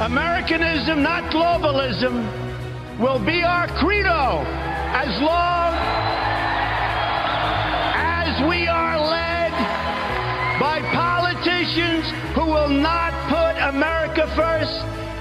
Americanism, not globalism, will be our credo as long as we are led by politicians who will not put America first,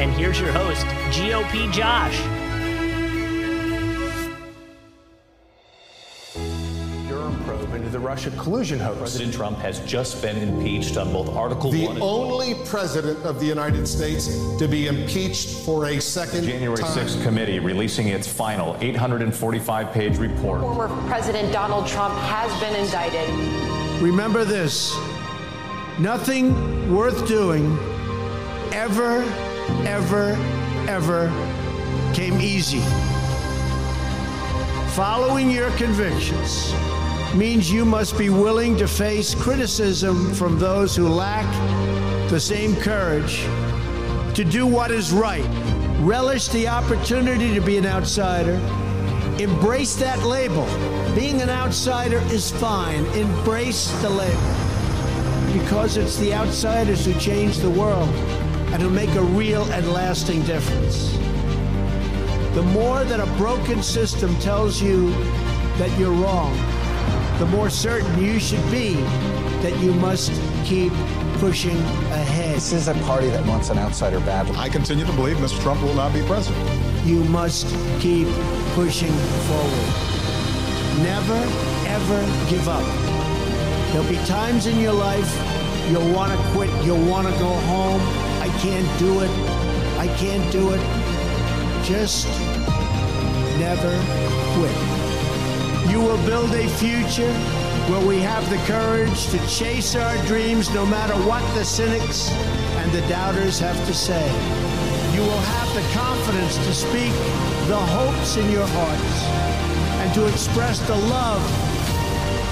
And here's your host, GOP Josh. Durham probe into the Russia collusion hoax. President Trump has just been impeached on both Article The 1 and only president of the United States to be impeached for a second January time. 6th committee releasing its final 845 page report. Former President Donald Trump has been indicted. Remember this nothing worth doing ever, ever, ever came easy. Following your convictions means you must be willing to face criticism from those who lack the same courage to do what is right. Relish the opportunity to be an outsider. Embrace that label. Being an outsider is fine. Embrace the label. Because it's the outsiders who change the world and who make a real and lasting difference. The more that a broken system tells you that you're wrong, the more certain you should be that you must keep pushing ahead. This is a party that wants an outsider badly. I continue to believe Mr. Trump will not be president. You must keep pushing forward. Never, ever give up. There'll be times in your life you'll want to quit, you'll want to go home. I can't do it. I can't do it. Just never quit. You will build a future where we have the courage to chase our dreams no matter what the cynics and the doubters have to say. You will have the confidence to speak the hopes in your hearts and to express the love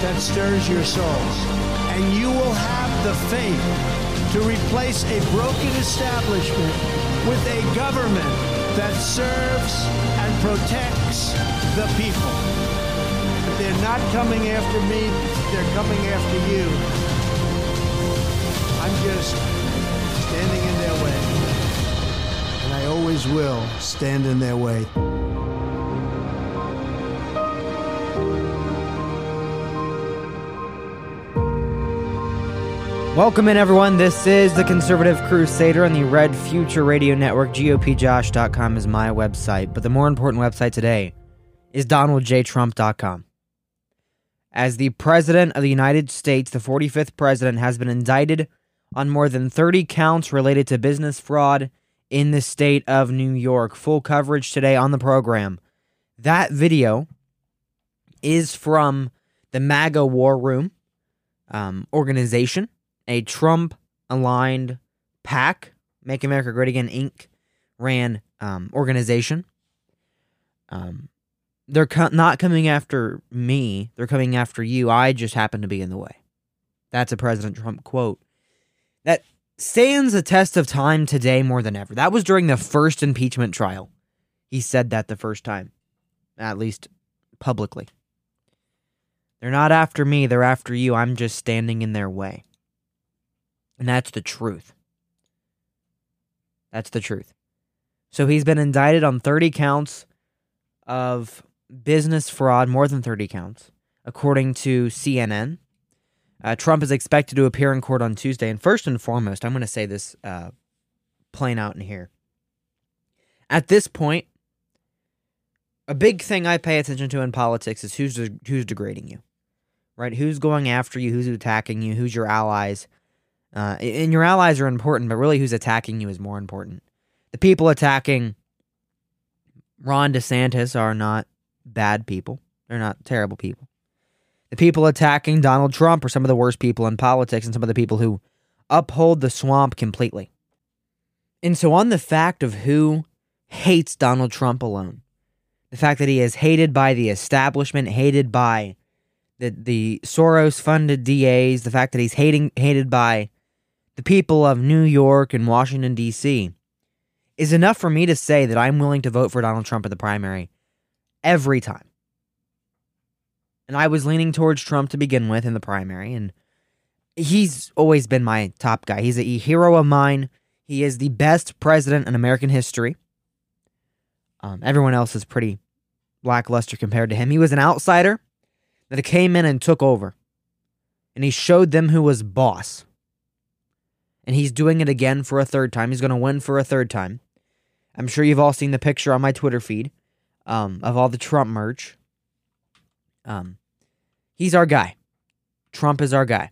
that stirs your souls. And you will have the faith to replace a broken establishment with a government that serves and protects the people. They're not coming after me, they're coming after you. I'm just standing in their way. And I always will stand in their way. Welcome in, everyone. This is the Conservative Crusader on the Red Future Radio Network. GOPJosh.com is my website, but the more important website today is DonaldJTrump.com. As the President of the United States, the 45th President has been indicted on more than 30 counts related to business fraud in the state of New York. Full coverage today on the program. That video is from the MAGA War Room um, organization a Trump aligned PAC, Make America Great Again Inc., ran um, organization. Um, they're co- not coming after me, they're coming after you. I just happen to be in the way. That's a President Trump quote that stands the test of time today more than ever. That was during the first impeachment trial. He said that the first time, at least publicly. They're not after me, they're after you. I'm just standing in their way. And that's the truth. That's the truth. So he's been indicted on 30 counts of business fraud, more than 30 counts, according to CNN. Uh, Trump is expected to appear in court on Tuesday. And first and foremost, I'm going to say this uh, plain out in here. At this point, a big thing I pay attention to in politics is who's de- who's degrading you, right? Who's going after you? Who's attacking you? Who's your allies? Uh, and your allies are important, but really, who's attacking you is more important. The people attacking Ron DeSantis are not bad people. They're not terrible people. The people attacking Donald Trump are some of the worst people in politics and some of the people who uphold the swamp completely. And so, on the fact of who hates Donald Trump alone, the fact that he is hated by the establishment, hated by the, the Soros funded DAs, the fact that he's hating, hated by the people of New York and Washington, D.C., is enough for me to say that I'm willing to vote for Donald Trump in the primary every time. And I was leaning towards Trump to begin with in the primary, and he's always been my top guy. He's a hero of mine. He is the best president in American history. Um, everyone else is pretty lackluster compared to him. He was an outsider that came in and took over, and he showed them who was boss. And he's doing it again for a third time. He's going to win for a third time. I'm sure you've all seen the picture on my Twitter feed um, of all the Trump merch. Um, he's our guy. Trump is our guy.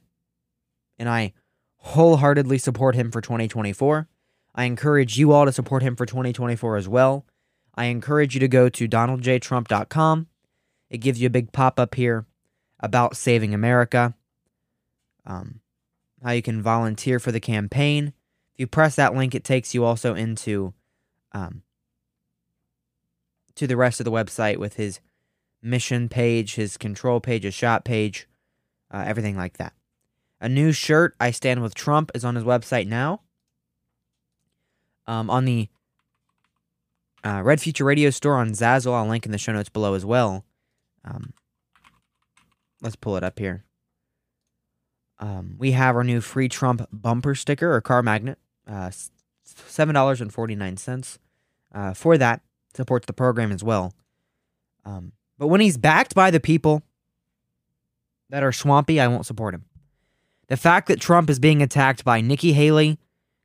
And I wholeheartedly support him for 2024. I encourage you all to support him for 2024 as well. I encourage you to go to donaldjtrump.com. It gives you a big pop up here about saving America, um, how you can volunteer for the campaign. If you press that link, it takes you also into um, to the rest of the website with his mission page, his control page, his shop page, uh, everything like that. A new shirt, I Stand with Trump, is on his website now. Um, on the uh, Red Future Radio store on Zazzle, I'll link in the show notes below as well. Um, let's pull it up here. Um, we have our new free Trump bumper sticker or car magnet, uh, seven dollars and forty nine cents. Uh, for that, supports the program as well. Um, but when he's backed by the people that are swampy, I won't support him. The fact that Trump is being attacked by Nikki Haley,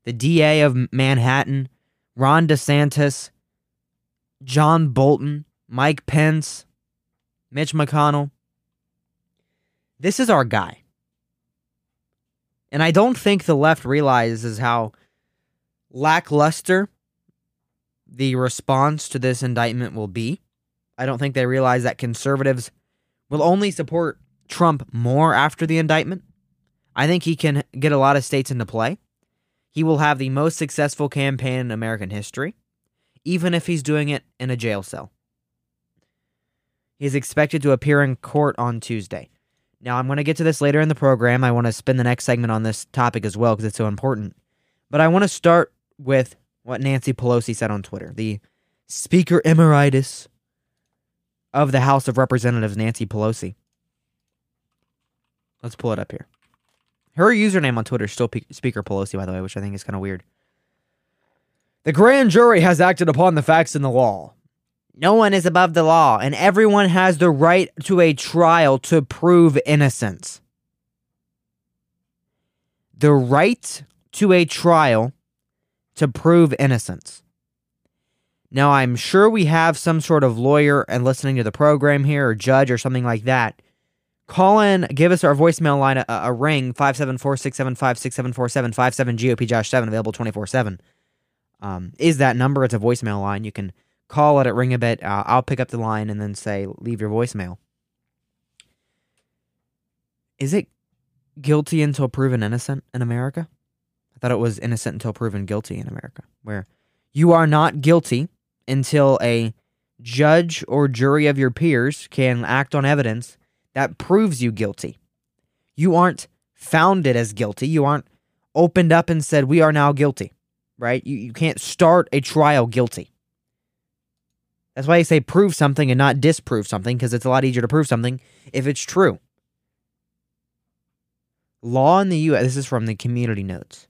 the DA of Manhattan, Ron DeSantis, John Bolton, Mike Pence, Mitch McConnell. This is our guy. And I don't think the left realizes how lackluster the response to this indictment will be. I don't think they realize that conservatives will only support Trump more after the indictment. I think he can get a lot of states into play. He will have the most successful campaign in American history, even if he's doing it in a jail cell. He is expected to appear in court on Tuesday. Now, I'm going to get to this later in the program. I want to spend the next segment on this topic as well because it's so important. But I want to start with what Nancy Pelosi said on Twitter. The Speaker Emeritus of the House of Representatives, Nancy Pelosi. Let's pull it up here. Her username on Twitter is still P- Speaker Pelosi, by the way, which I think is kind of weird. The grand jury has acted upon the facts in the law. No one is above the law, and everyone has the right to a trial to prove innocence. The right to a trial to prove innocence. Now, I'm sure we have some sort of lawyer and listening to the program here, or judge, or something like that. Call in, give us our voicemail line a, a ring 574 675 6747 57 GOP Josh 7, available 24 7. Um, is that number? It's a voicemail line. You can call let it ring a bit. Uh, I'll pick up the line and then say, leave your voicemail. Is it guilty until proven innocent in America? I thought it was innocent until proven guilty in America, where you are not guilty until a judge or jury of your peers can act on evidence that proves you guilty. You aren't founded as guilty. You aren't opened up and said, We are now guilty, right? You, you can't start a trial guilty. That's why I say prove something and not disprove something because it's a lot easier to prove something if it's true. Law in the U.S., this is from the community notes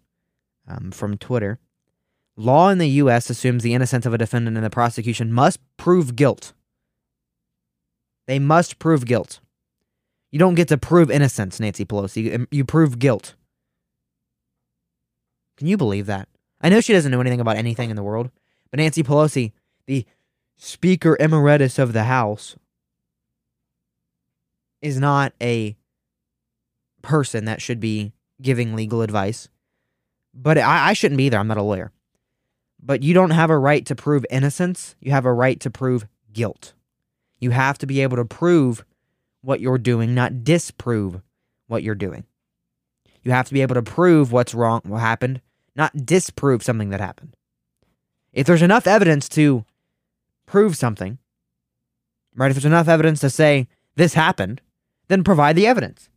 um, from Twitter. Law in the U.S. assumes the innocence of a defendant and the prosecution must prove guilt. They must prove guilt. You don't get to prove innocence, Nancy Pelosi. You, you prove guilt. Can you believe that? I know she doesn't know anything about anything in the world, but Nancy Pelosi, the Speaker Emeritus of the House, is not a person that should be giving legal advice. But I, I shouldn't be there. I'm not a lawyer. But you don't have a right to prove innocence. You have a right to prove guilt. You have to be able to prove what you're doing, not disprove what you're doing. You have to be able to prove what's wrong, what happened, not disprove something that happened. If there's enough evidence to prove something, right? If there's enough evidence to say this happened, then provide the evidence.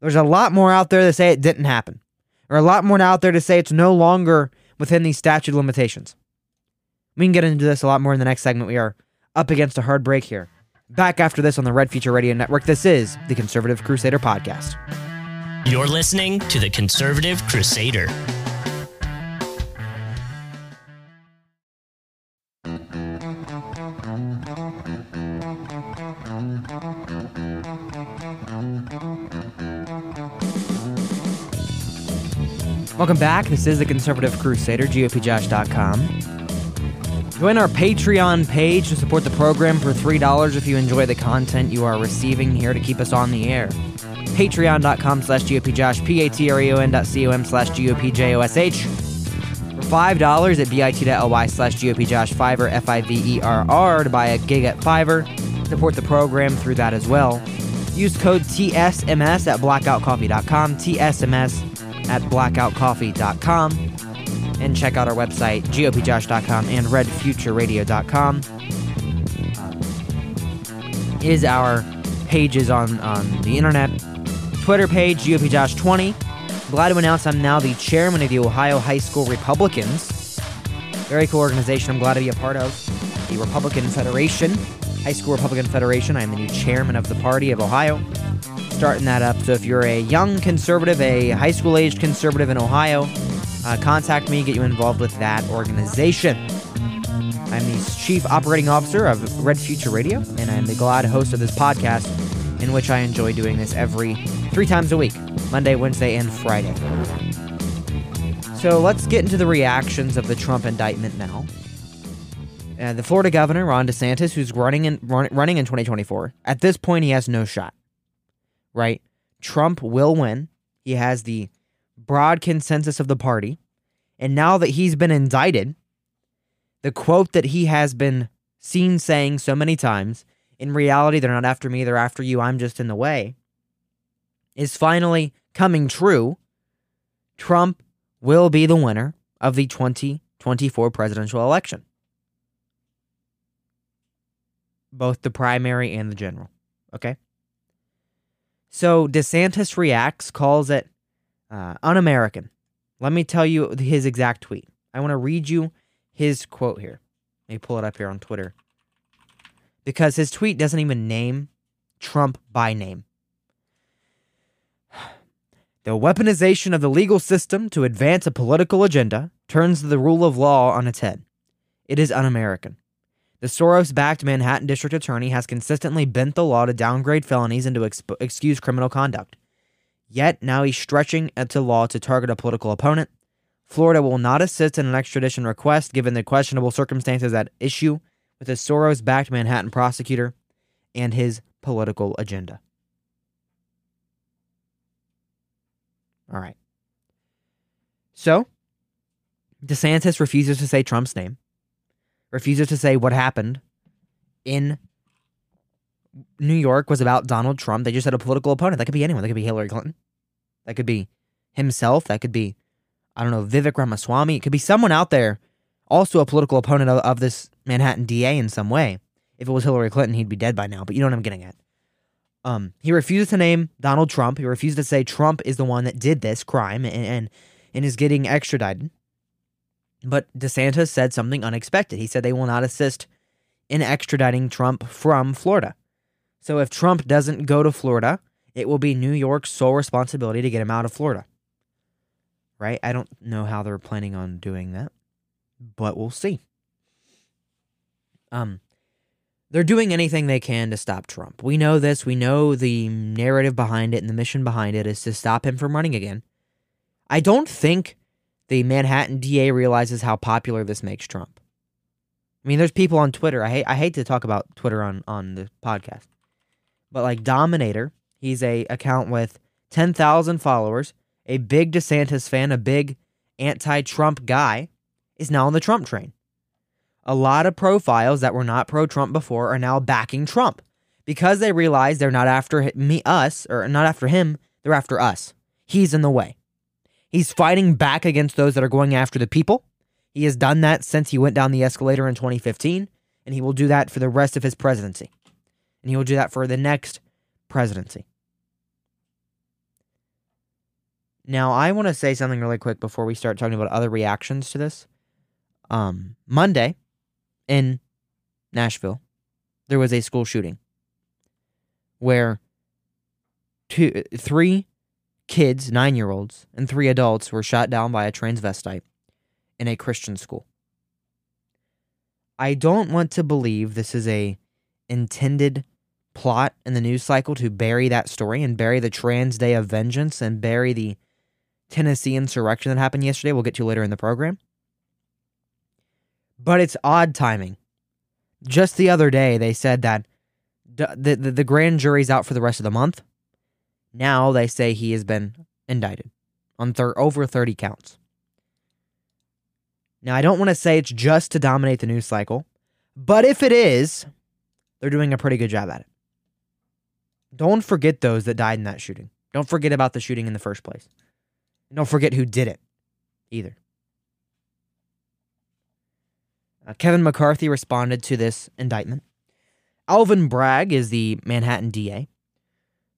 There's a lot more out there to say it didn't happen, or a lot more out there to say it's no longer within these statute limitations. We can get into this a lot more in the next segment. We are up against a hard break here. Back after this on the Red Future Radio Network. This is the Conservative Crusader Podcast. You're listening to the Conservative Crusader. Welcome back. This is the Conservative Crusader, GOPJosh.com. Join our Patreon page to support the program for $3 if you enjoy the content you are receiving here to keep us on the air. Patreon.com slash GOPJosh, P-A-T-R-E-O-N dot C-O-M slash G-O-P-J-O-S-H. For $5 at bit.ly slash GOPJosh, Fiverr, F-I-V-E-R-R to buy a gig at Fiverr. Support the program through that as well. Use code TSMS at blackoutcoffee.com, TSMS at blackoutcoffee.com and check out our website, gopjosh.com and redfutureradio.com. Is our pages on, on the internet. Twitter page, GOPJosh20. Glad to announce I'm now the chairman of the Ohio High School Republicans. Very cool organization I'm glad to be a part of. The Republican Federation, High School Republican Federation. I am the new chairman of the party of Ohio starting that up. So if you're a young conservative, a high school aged conservative in Ohio, uh, contact me, get you involved with that organization. I'm the chief operating officer of Red Future Radio, and I'm the glad host of this podcast, in which I enjoy doing this every three times a week Monday, Wednesday, and Friday. So let's get into the reactions of the Trump indictment now. Uh, the Florida governor, Ron DeSantis, who's running in, run, running in 2024, at this point, he has no shot right? Trump will win. He has the broad consensus of the party. And now that he's been indicted, the quote that he has been seen saying so many times, in reality, they're not after me, they're after you, I'm just in the way, is finally coming true. Trump will be the winner of the 2024 presidential election, both the primary and the general. Okay? So DeSantis reacts, calls it uh, un American. Let me tell you his exact tweet. I want to read you his quote here. Let me pull it up here on Twitter. Because his tweet doesn't even name Trump by name. The weaponization of the legal system to advance a political agenda turns the rule of law on its head. It is un American. The Soros backed Manhattan District Attorney has consistently bent the law to downgrade felonies and to exp- excuse criminal conduct. Yet now he's stretching to law to target a political opponent. Florida will not assist in an extradition request given the questionable circumstances at issue with the Soros backed Manhattan prosecutor and his political agenda. All right. So, DeSantis refuses to say Trump's name refuses to say what happened in New York was about Donald Trump. They just had a political opponent. That could be anyone. That could be Hillary Clinton. That could be himself. That could be, I don't know, Vivek Ramaswamy. It could be someone out there, also a political opponent of, of this Manhattan DA in some way. If it was Hillary Clinton, he'd be dead by now, but you know what I'm getting at. Um, he refuses to name Donald Trump. He refuses to say Trump is the one that did this crime and, and, and is getting extradited. But DeSantis said something unexpected. He said they will not assist in extraditing Trump from Florida. So if Trump doesn't go to Florida, it will be New York's sole responsibility to get him out of Florida. Right? I don't know how they're planning on doing that, but we'll see. Um they're doing anything they can to stop Trump. We know this. We know the narrative behind it and the mission behind it is to stop him from running again. I don't think the Manhattan DA realizes how popular this makes Trump. I mean, there's people on Twitter. I hate I hate to talk about Twitter on on the podcast, but like Dominator, he's a account with ten thousand followers, a big DeSantis fan, a big anti-Trump guy, is now on the Trump train. A lot of profiles that were not pro-Trump before are now backing Trump because they realize they're not after me, us, or not after him. They're after us. He's in the way. He's fighting back against those that are going after the people. He has done that since he went down the escalator in 2015, and he will do that for the rest of his presidency. And he will do that for the next presidency. Now, I want to say something really quick before we start talking about other reactions to this. Um, Monday in Nashville, there was a school shooting where two, three kids, nine year olds, and three adults were shot down by a transvestite in a Christian school. I don't want to believe this is a intended plot in the news cycle to bury that story and bury the trans day of vengeance and bury the Tennessee insurrection that happened yesterday. We'll get to later in the program. But it's odd timing. Just the other day, they said that the, the, the grand jury's out for the rest of the month. Now they say he has been indicted on thir- over 30 counts. Now, I don't want to say it's just to dominate the news cycle, but if it is, they're doing a pretty good job at it. Don't forget those that died in that shooting. Don't forget about the shooting in the first place. Don't forget who did it either. Uh, Kevin McCarthy responded to this indictment. Alvin Bragg is the Manhattan DA.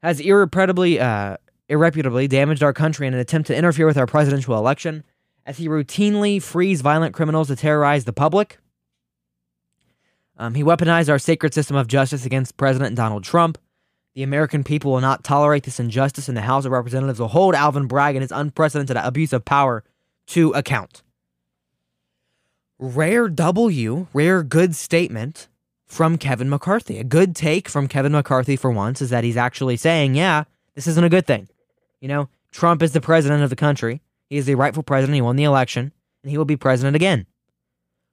Has irreparably, uh, irreputably damaged our country in an attempt to interfere with our presidential election as he routinely frees violent criminals to terrorize the public. Um, he weaponized our sacred system of justice against President Donald Trump. The American people will not tolerate this injustice, and the House of Representatives will hold Alvin Bragg and his unprecedented abuse of power to account. Rare W, rare good statement from Kevin McCarthy. A good take from Kevin McCarthy for once is that he's actually saying, yeah, this isn't a good thing. You know, Trump is the president of the country. He is the rightful president. He won the election, and he will be president again.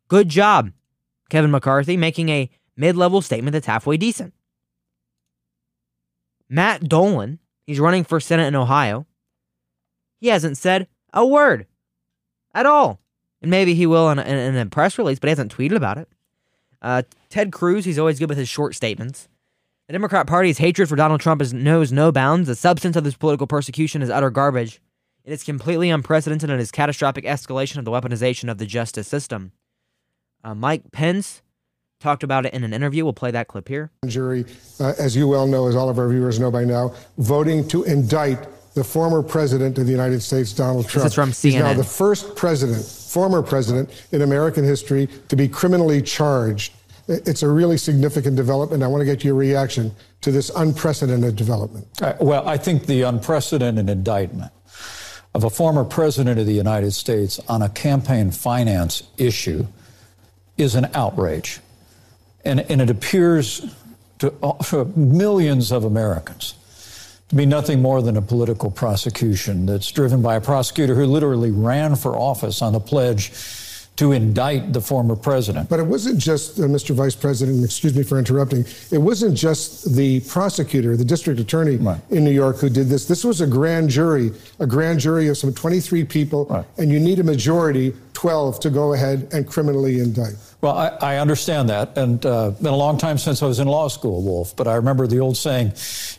Good job, Kevin McCarthy, making a mid level statement that's halfway decent. Matt Dolan, he's running for Senate in Ohio. He hasn't said a word at all. And maybe he will in a, in a press release, but he hasn't tweeted about it. Uh, Ted Cruz, he's always good with his short statements. The Democrat Party's hatred for Donald Trump is, knows no bounds. The substance of this political persecution is utter garbage. It is completely unprecedented and is catastrophic escalation of the weaponization of the justice system. Uh, Mike Pence talked about it in an interview. We'll play that clip here. Jury, uh, as you well know, as all of our viewers know by now, voting to indict the former president of the United States, Donald Trump. This is from CNN. He's now the first president, former president in American history to be criminally charged. It's a really significant development. I want to get your reaction to this unprecedented development. Uh, well, I think the unprecedented indictment of a former president of the United States on a campaign finance issue is an outrage. And, and it appears to, to millions of Americans to be nothing more than a political prosecution that's driven by a prosecutor who literally ran for office on a pledge to indict the former president. But it wasn't just, uh, Mr. Vice President, excuse me for interrupting, it wasn't just the prosecutor, the district attorney Right. in New York who did this. This was a grand jury, a grand jury of some 23 people, Right. and you need a majority, 12, to go ahead and criminally indict. Well, I, I understand that, and uh, been a long time since I was in law school, Wolf. But I remember the old saying,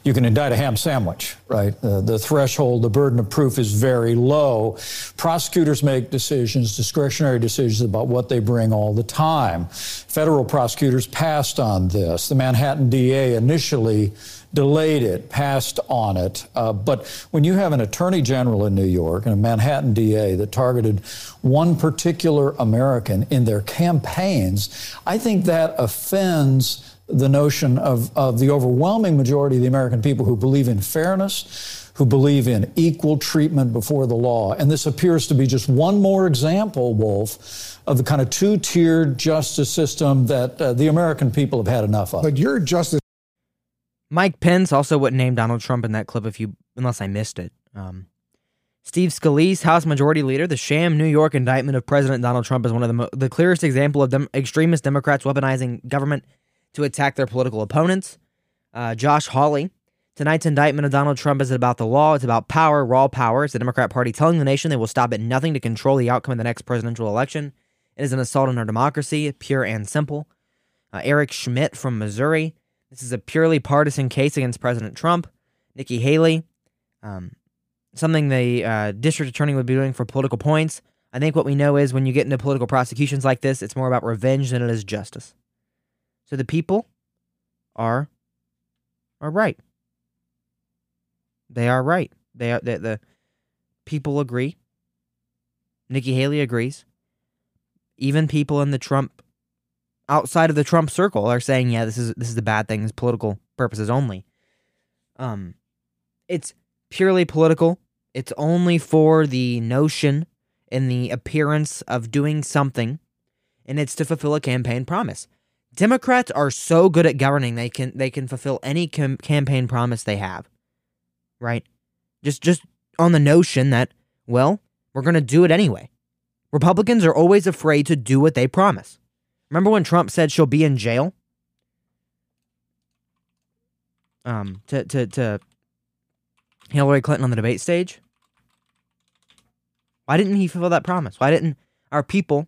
"You can indict a ham sandwich." Right? Uh, the threshold, the burden of proof is very low. Prosecutors make decisions, discretionary decisions about what they bring all the time. Federal prosecutors passed on this. The Manhattan DA initially delayed it, passed on it. Uh, but when you have an attorney general in New York and a Manhattan DA that targeted one particular American in their campaigns, I think that offends the notion of, of the overwhelming majority of the American people who believe in fairness, who believe in equal treatment before the law. And this appears to be just one more example, Wolf, of the kind of two tiered justice system that uh, the American people have had enough of. But your justice Mike Pence also wouldn't name Donald Trump in that clip if you unless I missed it. Um, Steve Scalise, House Majority Leader, the sham New York indictment of President Donald Trump is one of the mo- the clearest example of dem- extremist Democrats weaponizing government to attack their political opponents. Uh, Josh Hawley, tonight's indictment of Donald Trump is about the law. It's about power, raw power. It's the Democrat Party telling the nation they will stop at nothing to control the outcome of the next presidential election. It is an assault on our democracy, pure and simple. Uh, Eric Schmitt from Missouri. This is a purely partisan case against President Trump. Nikki Haley, um, something the uh, district attorney would be doing for political points. I think what we know is when you get into political prosecutions like this, it's more about revenge than it is justice. So the people are are right. They are right. They are the, the people agree. Nikki Haley agrees. Even people in the Trump outside of the Trump circle are saying, yeah, this is this is the bad thing, it's political purposes only. Um it's purely political. It's only for the notion and the appearance of doing something, and it's to fulfill a campaign promise. Democrats are so good at governing they can they can fulfill any com- campaign promise they have. Right? Just just on the notion that well, we're going to do it anyway. Republicans are always afraid to do what they promise. Remember when Trump said she'll be in jail? Um, to to to Hillary Clinton on the debate stage. Why didn't he fulfill that promise? Why didn't our people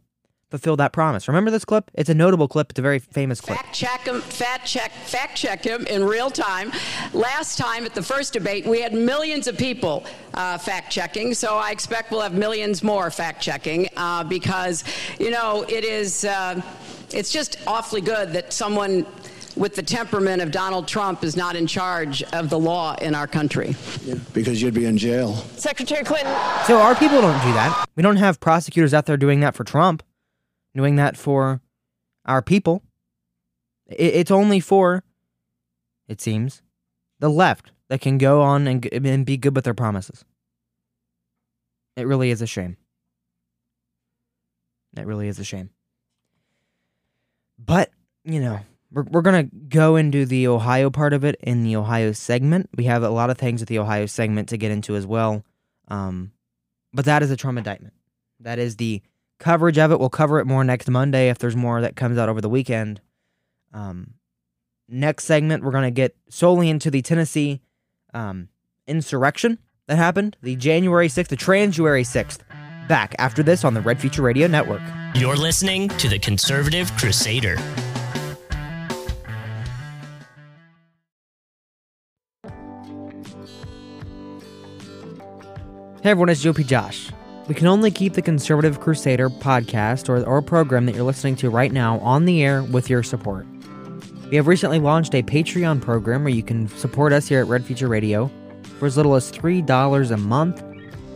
fulfill that promise? Remember this clip? It's a notable clip. It's a very famous clip. Fact check him, fact check, fact check him in real time. Last time at the first debate, we had millions of people uh, fact checking, so I expect we'll have millions more fact checking uh, because, you know, it is, uh, it's just awfully good that someone with the temperament of Donald Trump is not in charge of the law in our country. Yeah, because you'd be in jail. Secretary Clinton. So our people don't do that. We don't have prosecutors out there doing that for Trump, doing that for our people. It's only for, it seems, the left that can go on and, and be good with their promises. It really is a shame. It really is a shame. But, you know, we're, we're going to go into the Ohio part of it in the Ohio segment. We have a lot of things with the Ohio segment to get into as well. Um, but that is a Trump indictment. That is the coverage of it. We'll cover it more next Monday if there's more that comes out over the weekend. Um, next segment, we're going to get solely into the Tennessee um, insurrection that happened, the January 6th, the Transuary 6th. Back after this on the Red Future Radio Network. You're listening to the Conservative Crusader. Hey everyone, it's GOP Josh. We can only keep the Conservative Crusader podcast or, or program that you're listening to right now on the air with your support. We have recently launched a Patreon program where you can support us here at Red Future Radio for as little as $3 a month.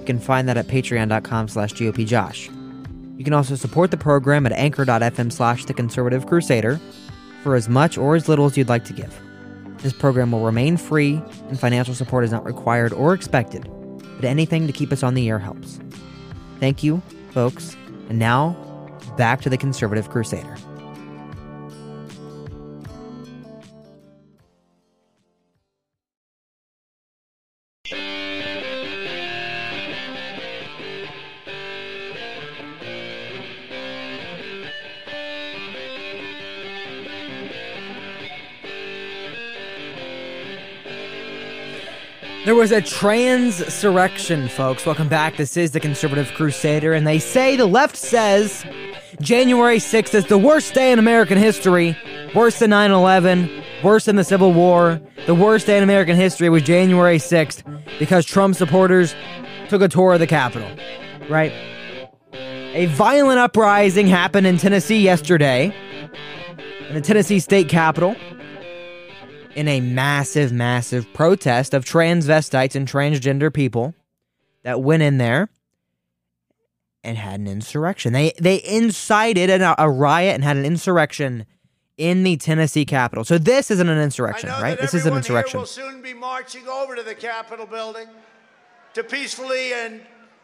You can find that at patreon.com slash GOPJosh. You can also support the program at anchor.fm slash the conservative crusader for as much or as little as you'd like to give. This program will remain free and financial support is not required or expected but anything to keep us on the air helps. Thank you, folks. And now, back to the Conservative Crusader. Was a transurrection, folks. Welcome back. This is the Conservative Crusader, and they say the left says January 6th is the worst day in American history, worse than 9 11, worse than the Civil War. The worst day in American history was January 6th because Trump supporters took a tour of the Capitol, right? A violent uprising happened in Tennessee yesterday, in the Tennessee state capitol, in a massive, massive protest of transvestites and transgender people that went in there and had an insurrection. They they incited a, a riot and had an insurrection in the Tennessee Capitol. So this isn't an insurrection, right? This is an insurrection. We'll soon be marching over to the Capitol building to peacefully and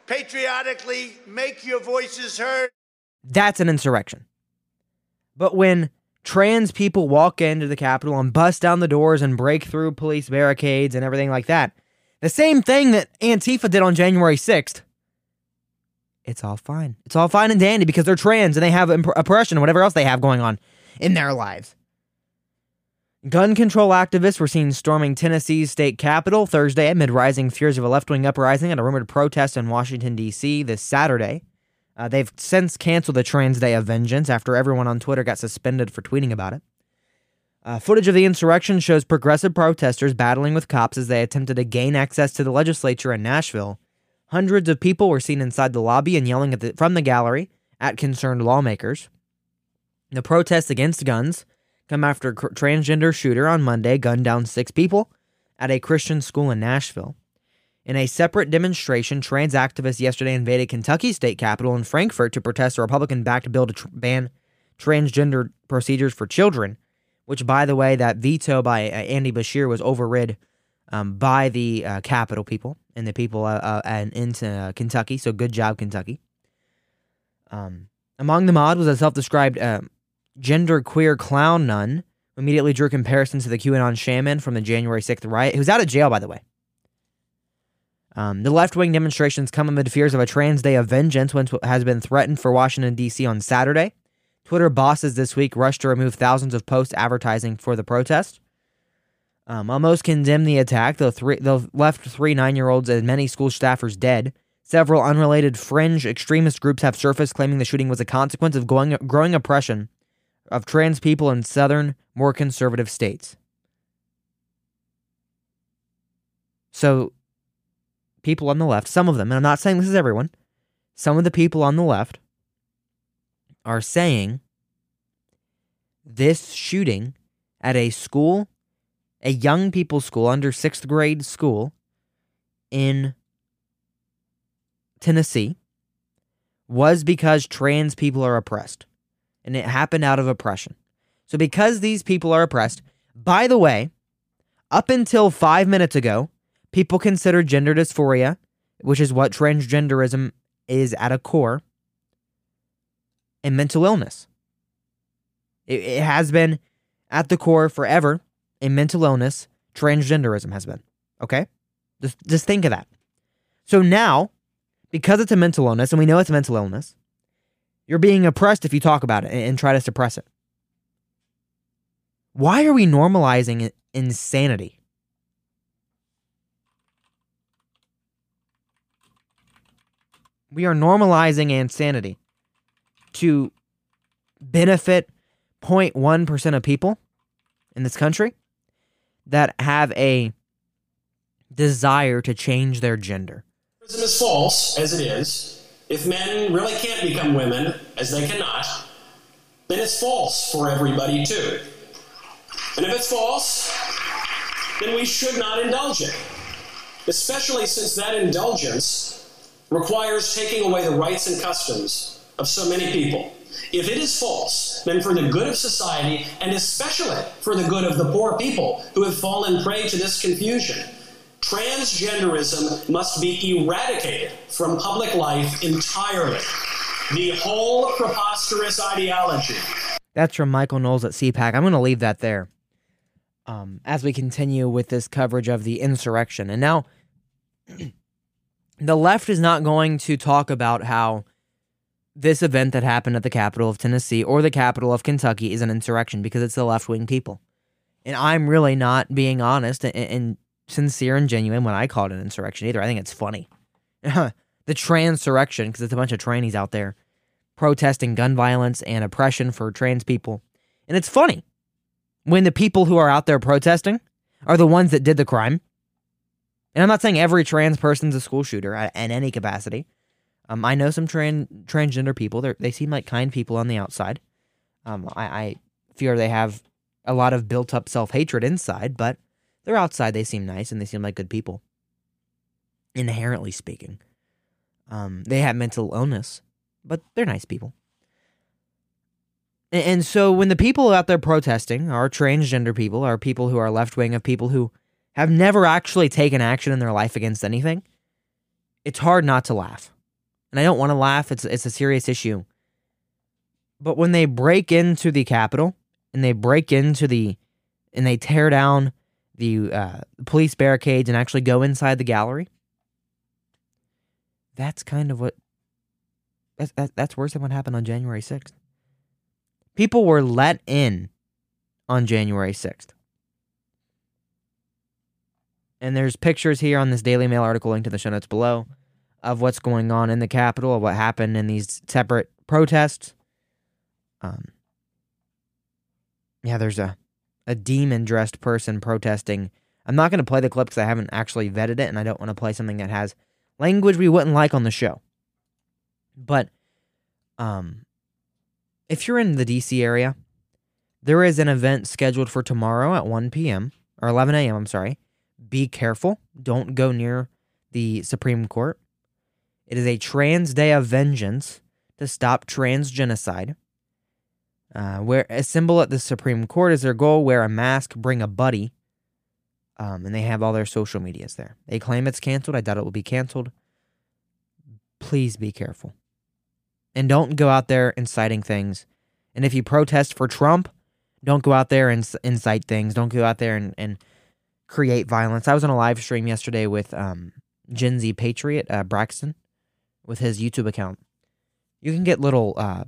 patriotically make your voices heard. That's an insurrection. But when trans people walk into the Capitol and bust down the doors and break through police barricades and everything like that, the same thing that Antifa did on January 6th, it's all fine. It's all fine and dandy because they're trans and they have imp- oppression whatever else they have going on in their lives. Gun control activists were seen storming Tennessee's state capitol Thursday amid rising fears of a left wing uprising and a rumored protest in Washington, D.C. this Saturday. Uh, they've since canceled the Trans Day of Vengeance after everyone on Twitter got suspended for tweeting about it. Uh, footage of the insurrection shows progressive protesters battling with cops as they attempted to gain access to the legislature in Nashville. Hundreds of people were seen inside the lobby and yelling the, from the gallery at concerned lawmakers. The protests against guns come after a transgender shooter on Monday gunned down six people at a Christian school in Nashville. In a separate demonstration, trans activists yesterday invaded Kentucky state capitol in Frankfort to protest a Republican backed bill to tr- ban transgender procedures for children, which, by the way, that veto by uh, Andy Beshear was overrid um, by the uh, Capitol people and the people uh, uh, and into uh, Kentucky. So good job, Kentucky. Um, among the mod was a self-described uh, gender queer clown nun who immediately drew comparisons to the QAnon shaman from the January 6th riot, who's out of jail, by the way. Um, the left wing demonstrations come amid fears of a trans day of vengeance, which has been threatened for Washington, D.C. on Saturday. Twitter bosses this week rushed to remove thousands of posts advertising for the protest. Um, while most condemned the attack, the, three, the left three nine year olds and many school staffers dead. Several unrelated fringe extremist groups have surfaced claiming the shooting was a consequence of going, growing oppression of trans people in southern, more conservative states. So, people on the left, some of them, and I'm not saying this is everyone, some of the people on the left are saying this shooting at a school, a young people's school, under sixth grade school in Tennessee, was because trans people are oppressed and it happened out of oppression. So, because these people are oppressed, by the way, up until five minutes ago, people consider gender dysphoria, which is what transgenderism is at a core, a mental illness. It, it has been at the core forever a mental illness. Transgenderism has been. Okay? Just, just think of that. So now, because it's a mental illness, and we know it's a mental illness, you're being oppressed if you talk about it and, and try to suppress it. Why are we normalizing insanity? We are normalizing insanity to benefit 0.1% of people in this country that have a desire to change their gender. is false, as it is. If men really can't become women, as they cannot, then it's false for everybody too. And if it's false, then we should not indulge it, especially since that indulgence requires taking away the rights and customs of so many people. If it is false, then for the good of society, and especially for the good of the poor people who have fallen prey to this confusion, transgenderism must be eradicated from public life entirely. The whole preposterous ideology. That's from Michael Knowles at CPAC. I'm going to leave that there um, as we continue with this coverage of the insurrection. And now, the left is not going to talk about how this event that happened at the capital of Tennessee or the capital of Kentucky is an insurrection because it's the left wing people. And I'm really not being honest and, and, sincere and genuine when I call it an insurrection either. I think it's funny. the transurrection, because it's a bunch of trannies out there protesting gun violence and oppression for trans people. And it's funny when the people who are out there protesting are the ones that did the crime. And I'm not saying every trans person's a school shooter in any capacity. Um, I know some trans transgender people. They they seem like kind people on the outside. Um, I, I fear they have a lot of built up self hatred inside, but they're outside. They seem nice and they seem like good people. Inherently speaking, um, they have mental illness, but they're nice people. And, and so when the people out there protesting are transgender people, are people who are left wing, of people who have never actually taken action in their life against anything, it's hard not to laugh. And I don't want to laugh. It's it's a serious issue. But when they break into the Capitol and they break into the and they tear down the uh, police barricades and actually go inside the gallery, that's kind of what that's that, that's worse than what happened on January sixth. People were let in on January sixth. And there's pictures here on this Daily Mail article linked to the show notes below of what's going on in the Capitol, of what happened in these separate protests. Um, yeah, there's a, a demon dressed person protesting. I'm not going to play the clip because I haven't actually vetted it and I don't want to play something that has language we wouldn't like on the show. But um, if you're in the DC area, there is an event scheduled for tomorrow at 1 p.m. or 11 a.m. I'm sorry. Be careful. Don't go near the Supreme Court. It is a trans day of vengeance to stop trans genocide. Uh, where a symbol at the Supreme Court is their goal. Wear a mask, bring a buddy, um, and they have all their social medias there. They claim it's canceled. I doubt it will be canceled. Please be careful, and don't go out there inciting things. And if you protest for Trump, don't go out there and incite things. Don't go out there and, and create violence. I was on a live stream yesterday with um, Gen Z Patriot uh, Braxton with his YouTube account. You can get little uh,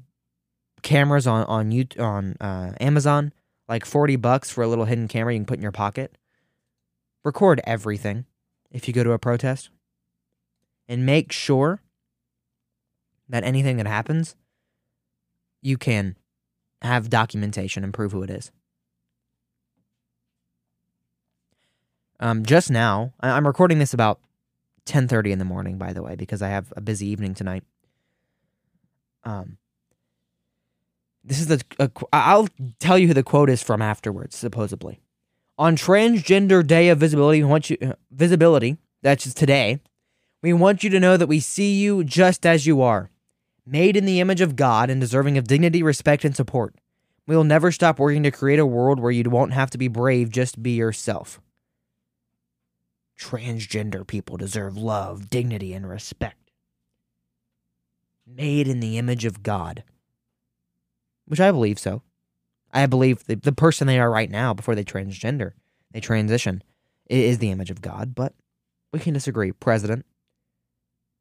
cameras on on you on uh, Amazon, like forty bucks for a little hidden camera you can put in your pocket. Record everything if you go to a protest, and make sure that anything that happens, you can have documentation and prove who it is. Um, just now, I'm recording this about 10:30 in the morning, by the way, because I have a busy evening tonight. Um, this is the I'll tell you who the quote is from afterwards, supposedly. On Transgender Day of Visibility, we want you uh, visibility. That's today. We want you to know that we see you just as you are, made in the image of God and deserving of dignity, respect, and support. We will never stop working to create a world where you won't have to be brave, just be yourself. Transgender people deserve love, dignity, and respect. Made in the image of God. Which I believe so. I believe the, the person they are right now before they transgender, they transition, is the image of God, but we can disagree. President.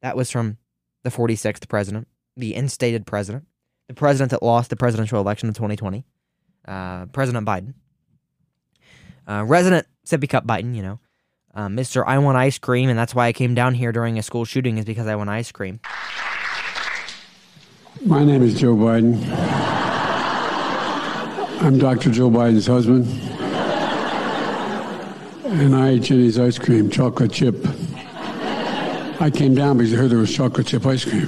That was from the 46th president, the instated president, the president that lost the presidential election in 2020, uh, President Biden. Uh, resident sippy cup Biden, you know, uh, Mr. I want ice cream, and that's why I came down here during a school shooting, is because I want ice cream. My name is Joe Biden. I'm Dr. Joe Biden's husband. And I ate Jenny's ice cream, chocolate chip. I came down because I heard there was chocolate chip ice cream.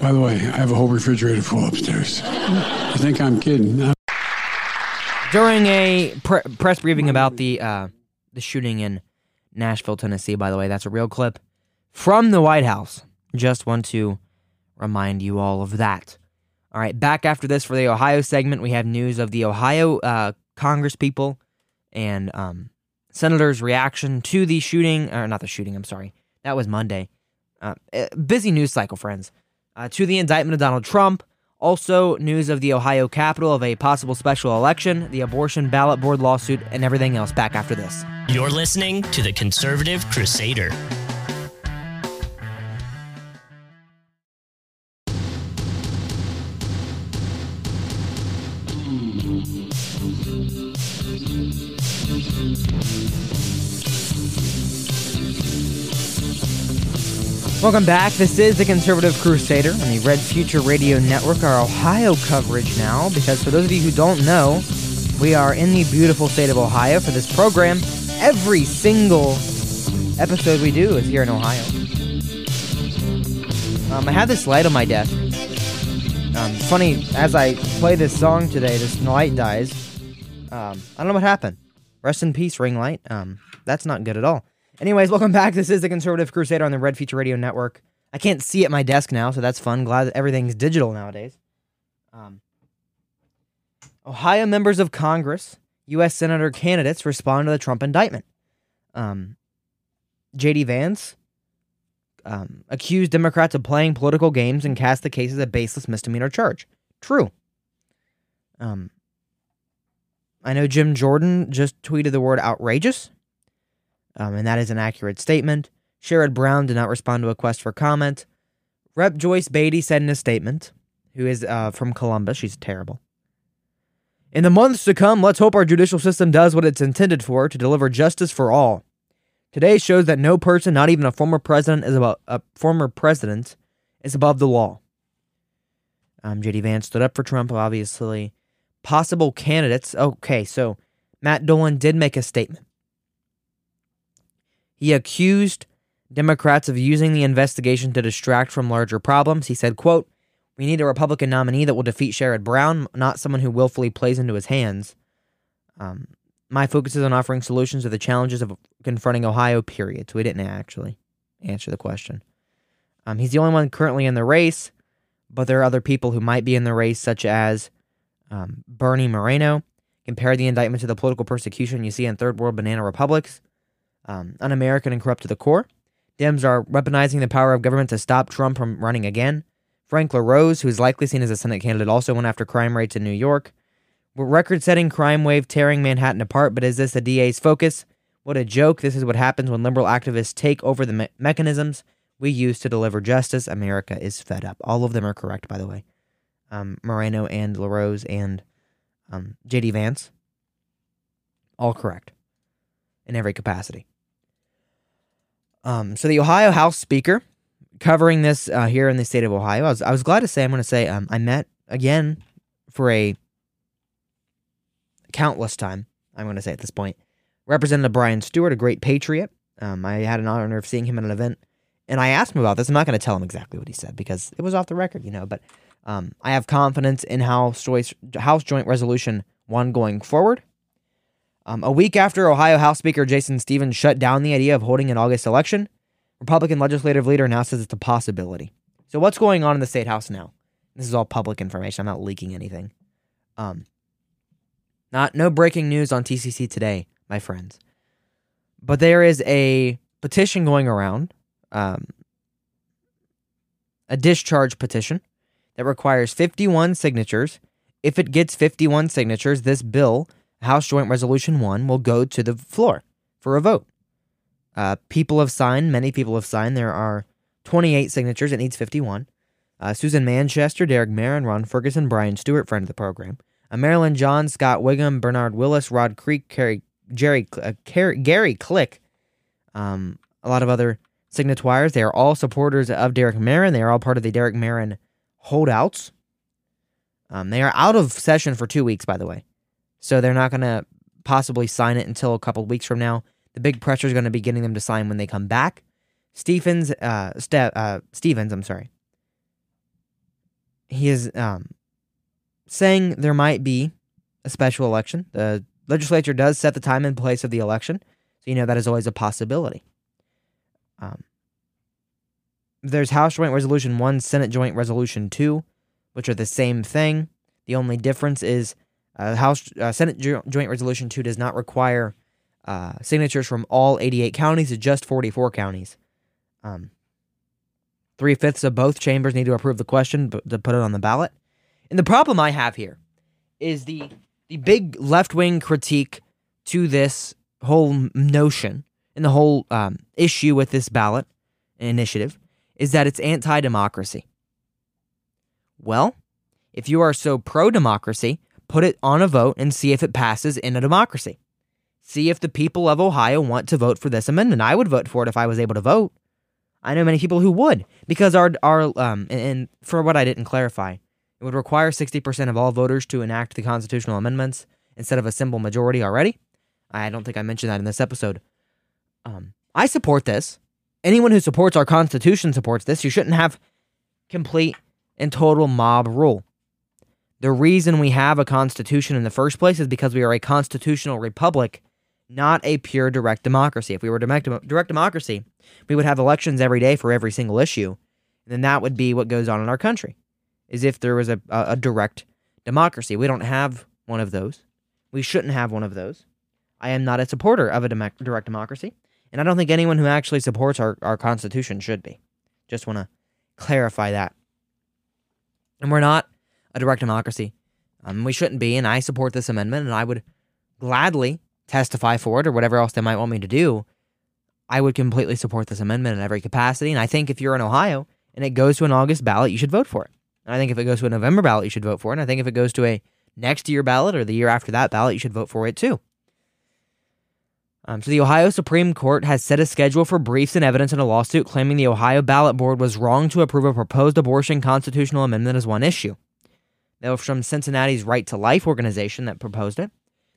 By the way, I have a whole refrigerator full upstairs. I think I'm kidding. During a pre- press briefing about the uh, the shooting in Nashville, Tennessee, by the way, that's a real clip from the White House. Just want to remind you all of that. All right, back after this for the Ohio segment, we have news of the Ohio uh, Congress people and um, senators' reaction to the shooting, or not the shooting, I'm sorry. That was Monday. Uh, eh, busy news cycle, friends. Uh, to the indictment of Donald Trump. Also, news of the Ohio Capitol of a possible special election, the abortion ballot board lawsuit, and everything else back after this. You're listening to the Conservative Crusader. Welcome back. This is the Conservative Crusader on the Red Future Radio Network, our Ohio coverage now, because for those of you who don't know, we are in the beautiful state of Ohio for this program. Every single episode we do is here in Ohio. Um, I have this light on my desk. Um, funny, as I play this song today, this light dies. Um, I don't know what happened. Rest in peace, ring light. Um, that's not good at all. Anyways, welcome back. This is the Conservative Crusader on the Red Future Radio Network. I can't see at my desk now, so that's fun. Glad that everything's digital nowadays. Um, Ohio members of Congress, U.S. Senator candidates respond to the Trump indictment. Um, J.D. Vance um, accused Democrats of playing political games and cast the case as a baseless misdemeanor charge. True. Um, I know Jim Jordan just tweeted the word outrageous um, and that is an accurate statement. Sherrod Brown did not respond to a request for comment. Rep. Joyce Beatty said in a statement, who is uh, from Columbus, she's terrible. In the months to come, let's hope our judicial system does what it's intended for to deliver justice for all. Today shows that no person, not even a former president, is about a former president, is above the law. Um, JD Vance stood up for Trump, obviously. Possible candidates. Okay, so Matt Dolan did make a statement. He accused Democrats of using the investigation to distract from larger problems. He said, quote, We need a Republican nominee that will defeat Sherrod Brown, not someone who willfully plays into his hands. Um, my focus is on offering solutions to the challenges of confronting Ohio, period. So he didn't actually answer the question. Um, he's the only one currently in the race, but there are other people who might be in the race, such as um, Bernie Moreno. Compare the indictment to the political persecution you see in third world banana republics um, un American and corrupt to the core. Dems are weaponizing the power of government to stop Trump from running again. Frank LaRose, who is likely seen as a Senate candidate, also went after crime rates in New York. Record setting crime wave tearing Manhattan apart, but is this the DA's focus? What a joke. This is what happens when liberal activists take over the me- mechanisms we use to deliver justice. America is fed up. All of them are correct, by the way. Um, Moreno and LaRose and um, JD Vance. All correct in every capacity. Um, so the Ohio House Speaker, covering this uh, here in the state of Ohio, I was, I was glad to say, I'm going to say, um, I met again for a countless time, I'm going to say at this point, Representative Brian Stewart, a great patriot. Um, I had an honor of seeing him at an event, and I asked him about this. I'm not going to tell him exactly what he said because it was off the record, you know, but um, I have confidence in House, House Joint Resolution 1 going forward. Um, a week after Ohio House Speaker Jason Stephens shut down the idea of holding an August election, Republican legislative leader now says it's a possibility. So, what's going on in the state house now? This is all public information. I'm not leaking anything. Um, not no breaking news on TCC today, my friends. But there is a petition going around, um, a discharge petition that requires 51 signatures. If it gets 51 signatures, this bill House Joint Resolution 1 will go to the floor for a vote. Uh, people have signed, many people have signed. There are 28 signatures, it needs 51. Uh, Susan Manchester, Derek Merrin, Ron Ferguson, Brian Stewart, friend of the program. Uh, Marilyn John, Scott Wiggam, Bernard Willis, Rod Creech, Carrie, Jerry, uh, Carrie, Gary Click, um, a lot of other signatoires. They are all supporters of Derek Merrin. They are all part of the Derek Merrin holdouts. Um, they are out of session for two weeks, by the way. So they're not going to possibly sign it until a couple weeks from now. The big pressure is going to be getting them to sign when they come back. Stephens, uh, Ste- uh, Stephens, I'm sorry. He is um, saying there might be a special election. The legislature does set the time and place of the election, so you know that is always a possibility. Um, there's House Joint Resolution 1, Senate Joint Resolution 2, which are the same thing. The only difference is House uh, Senate Joint Resolution 2 does not require uh, signatures from all 88 counties, it's just 44 counties. Um, Three fifths of both chambers need to approve the question to put it on the ballot. And the problem I have here is the the big left wing critique to this whole notion and the whole um, issue with this ballot initiative is that it's anti democracy. Well, if you are so pro democracy, put it on a vote and see if it passes in a democracy. See if the people of Ohio want to vote for this amendment. I would vote for it if I was able to vote. I know many people who would because our our um and for what I didn't clarify, it would require 60% of all voters to enact the constitutional amendments instead of a simple majority already. I don't think I mentioned that in this episode. Um, I support this. Anyone who supports our Constitution supports this. You shouldn't have complete and total mob rule. The reason we have a Constitution in the first place is because we are a constitutional republic, not a pure direct democracy. If we were direct, direct democracy, we would have elections every day for every single issue. And then that would be what goes on in our country, is if there was a, a, a direct democracy. We don't have one of those. We shouldn't have one of those. I am not a supporter of a dem- direct democracy, and I don't think anyone who actually supports our, our Constitution should be. Just want to clarify that. And we're not a direct democracy. Um, we shouldn't be, and I support this amendment, and I would gladly testify for it or whatever else they might want me to do. I would completely support this amendment in every capacity. And I think if you're in Ohio and it goes to an August ballot, you should vote for it. And I think if it goes to a November ballot, you should vote for it. And I think if it goes to a next year ballot or the year after that ballot, you should vote for it too. Um, so the Ohio Supreme Court has set a schedule for briefs and evidence in a lawsuit claiming the Ohio ballot board was wrong to approve a proposed abortion constitutional amendment as one issue. That was from Cincinnati's Right to Life organization that proposed it.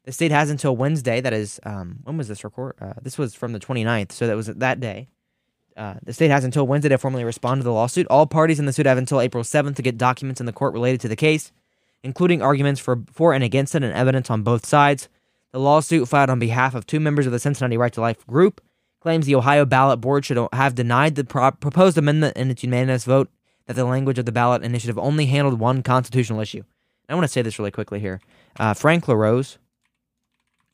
The state has until Wednesday, that is, um, when was this record? Uh, this was from the 29th, so that was that day. Uh, the state has until Wednesday to formally respond to the lawsuit. All parties in the suit have until April 7th to get documents in the court related to the case, including arguments for, for and against it and evidence on both sides. The lawsuit, filed on behalf of two members of the Cincinnati Right to Life group, claims the Ohio ballot board should have denied the pro- proposed amendment in its unanimous vote that the language of the ballot initiative only handled one constitutional issue. I want to say this really quickly here. Uh, Frank LaRose,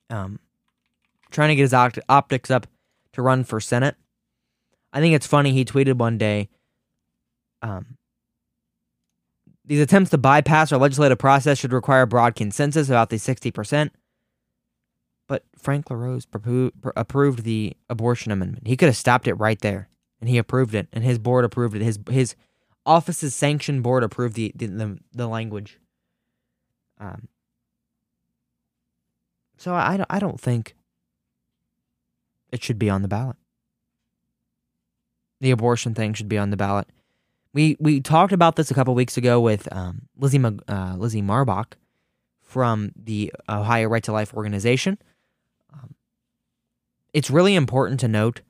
um, trying to get his opt- optics up to run for Senate. I think it's funny. He tweeted one day, um, these attempts to bypass our legislative process should require broad consensus about the 60%. But Frank LaRose approved the abortion amendment. He could have stopped it right there, and he approved it, and his board approved it. His his office's sanction board approved the the, the, the language. Um, so I, I don't think it should be on the ballot. The abortion thing should be on the ballot. We we talked about this a couple weeks ago with um, Lizzie uh, Lizzie Marbach from the Ohio Right to Life organization. Um, it's really important to note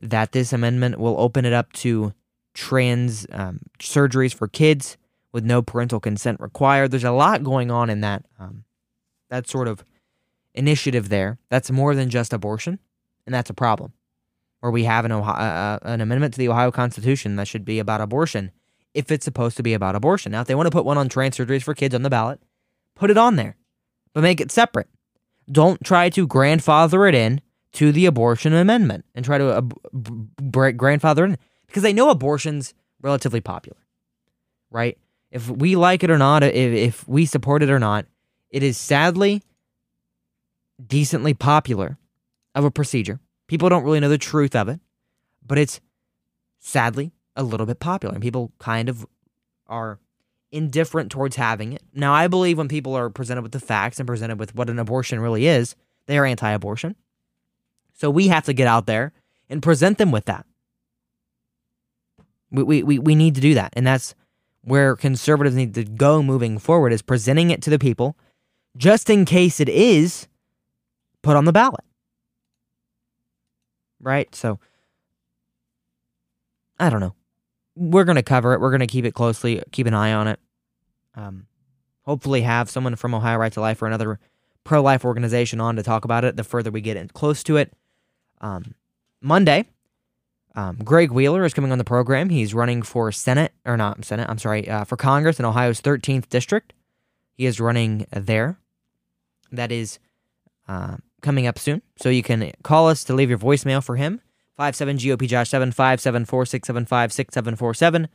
that this amendment will open it up to trans um, surgeries for kids with no parental consent required. There's a lot going on in that um, that sort of initiative there. That's more than just abortion, and that's a problem. Where we have an Ohio, uh, an amendment to the Ohio Constitution that should be about abortion, if it's supposed to be about abortion. Now, if they want to put one on trans surgeries for kids on the ballot, put it on there, but make it separate. Don't try to grandfather it in to the abortion amendment and try to uh, b- grandfather in because they know abortion's relatively popular, right? If we like it or not, if, if we support it or not, it is sadly decently popular of a procedure. People don't really know the truth of it, but it's sadly a little bit popular and people kind of are indifferent towards having it. Now, I believe when people are presented with the facts and presented with what an abortion really is, they are anti abortion. So we have to get out there and present them with that. We, we, we need to do that. And that's where conservatives need to go moving forward is presenting it to the people just in case it is put on the ballot. Right? So I don't know. We're going to cover it. We're going to keep it closely, keep an eye on it. Um, hopefully, have someone from Ohio Right to Life or another pro life organization on to talk about it the further we get in close to it. Um, Monday, um, Greg Wheeler is coming on the program. He's running for Senate, or not Senate, I'm sorry, uh, for Congress in Ohio's 13th district. He is running there. That is uh, coming up soon. So you can call us to leave your voicemail for him, 57 GOP Josh 7 574 675 6747,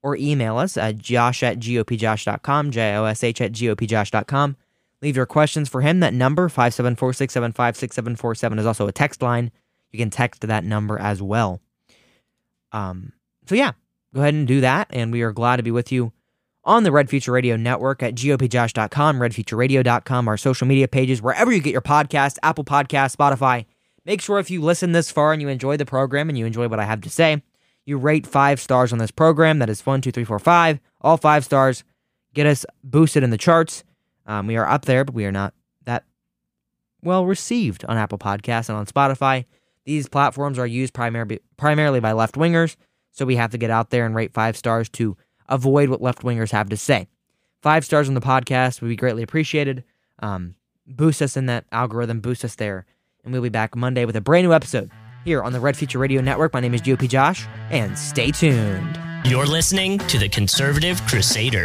or email us at josh at gopjosh.com, J O S H at gopjosh.com. Leave your questions for him. That number, 574 675 6747, is also a text line. You can text that number as well. Um, so, yeah, go ahead and do that. And we are glad to be with you on the Red Future Radio Network at gopjosh.com, redfutureradio.com, our social media pages, wherever you get your podcast, Apple Podcast, Spotify. Make sure if you listen this far and you enjoy the program and you enjoy what I have to say, You rate five stars on this program. That is one, two, three, four, five. All five stars. Get us boosted in the charts. Um, we are up there, but we are not that well received on Apple Podcasts and on Spotify. These platforms are used primar- primarily by left wingers, so we have to get out there and rate five stars to avoid what left wingers have to say. Five stars on the podcast would be greatly appreciated. Um, boost us in that algorithm, boost us there, and we'll be back Monday with a brand new episode here on the Red Future Radio Network. My name is GOP Josh, and stay tuned. You're listening to the Conservative Crusader.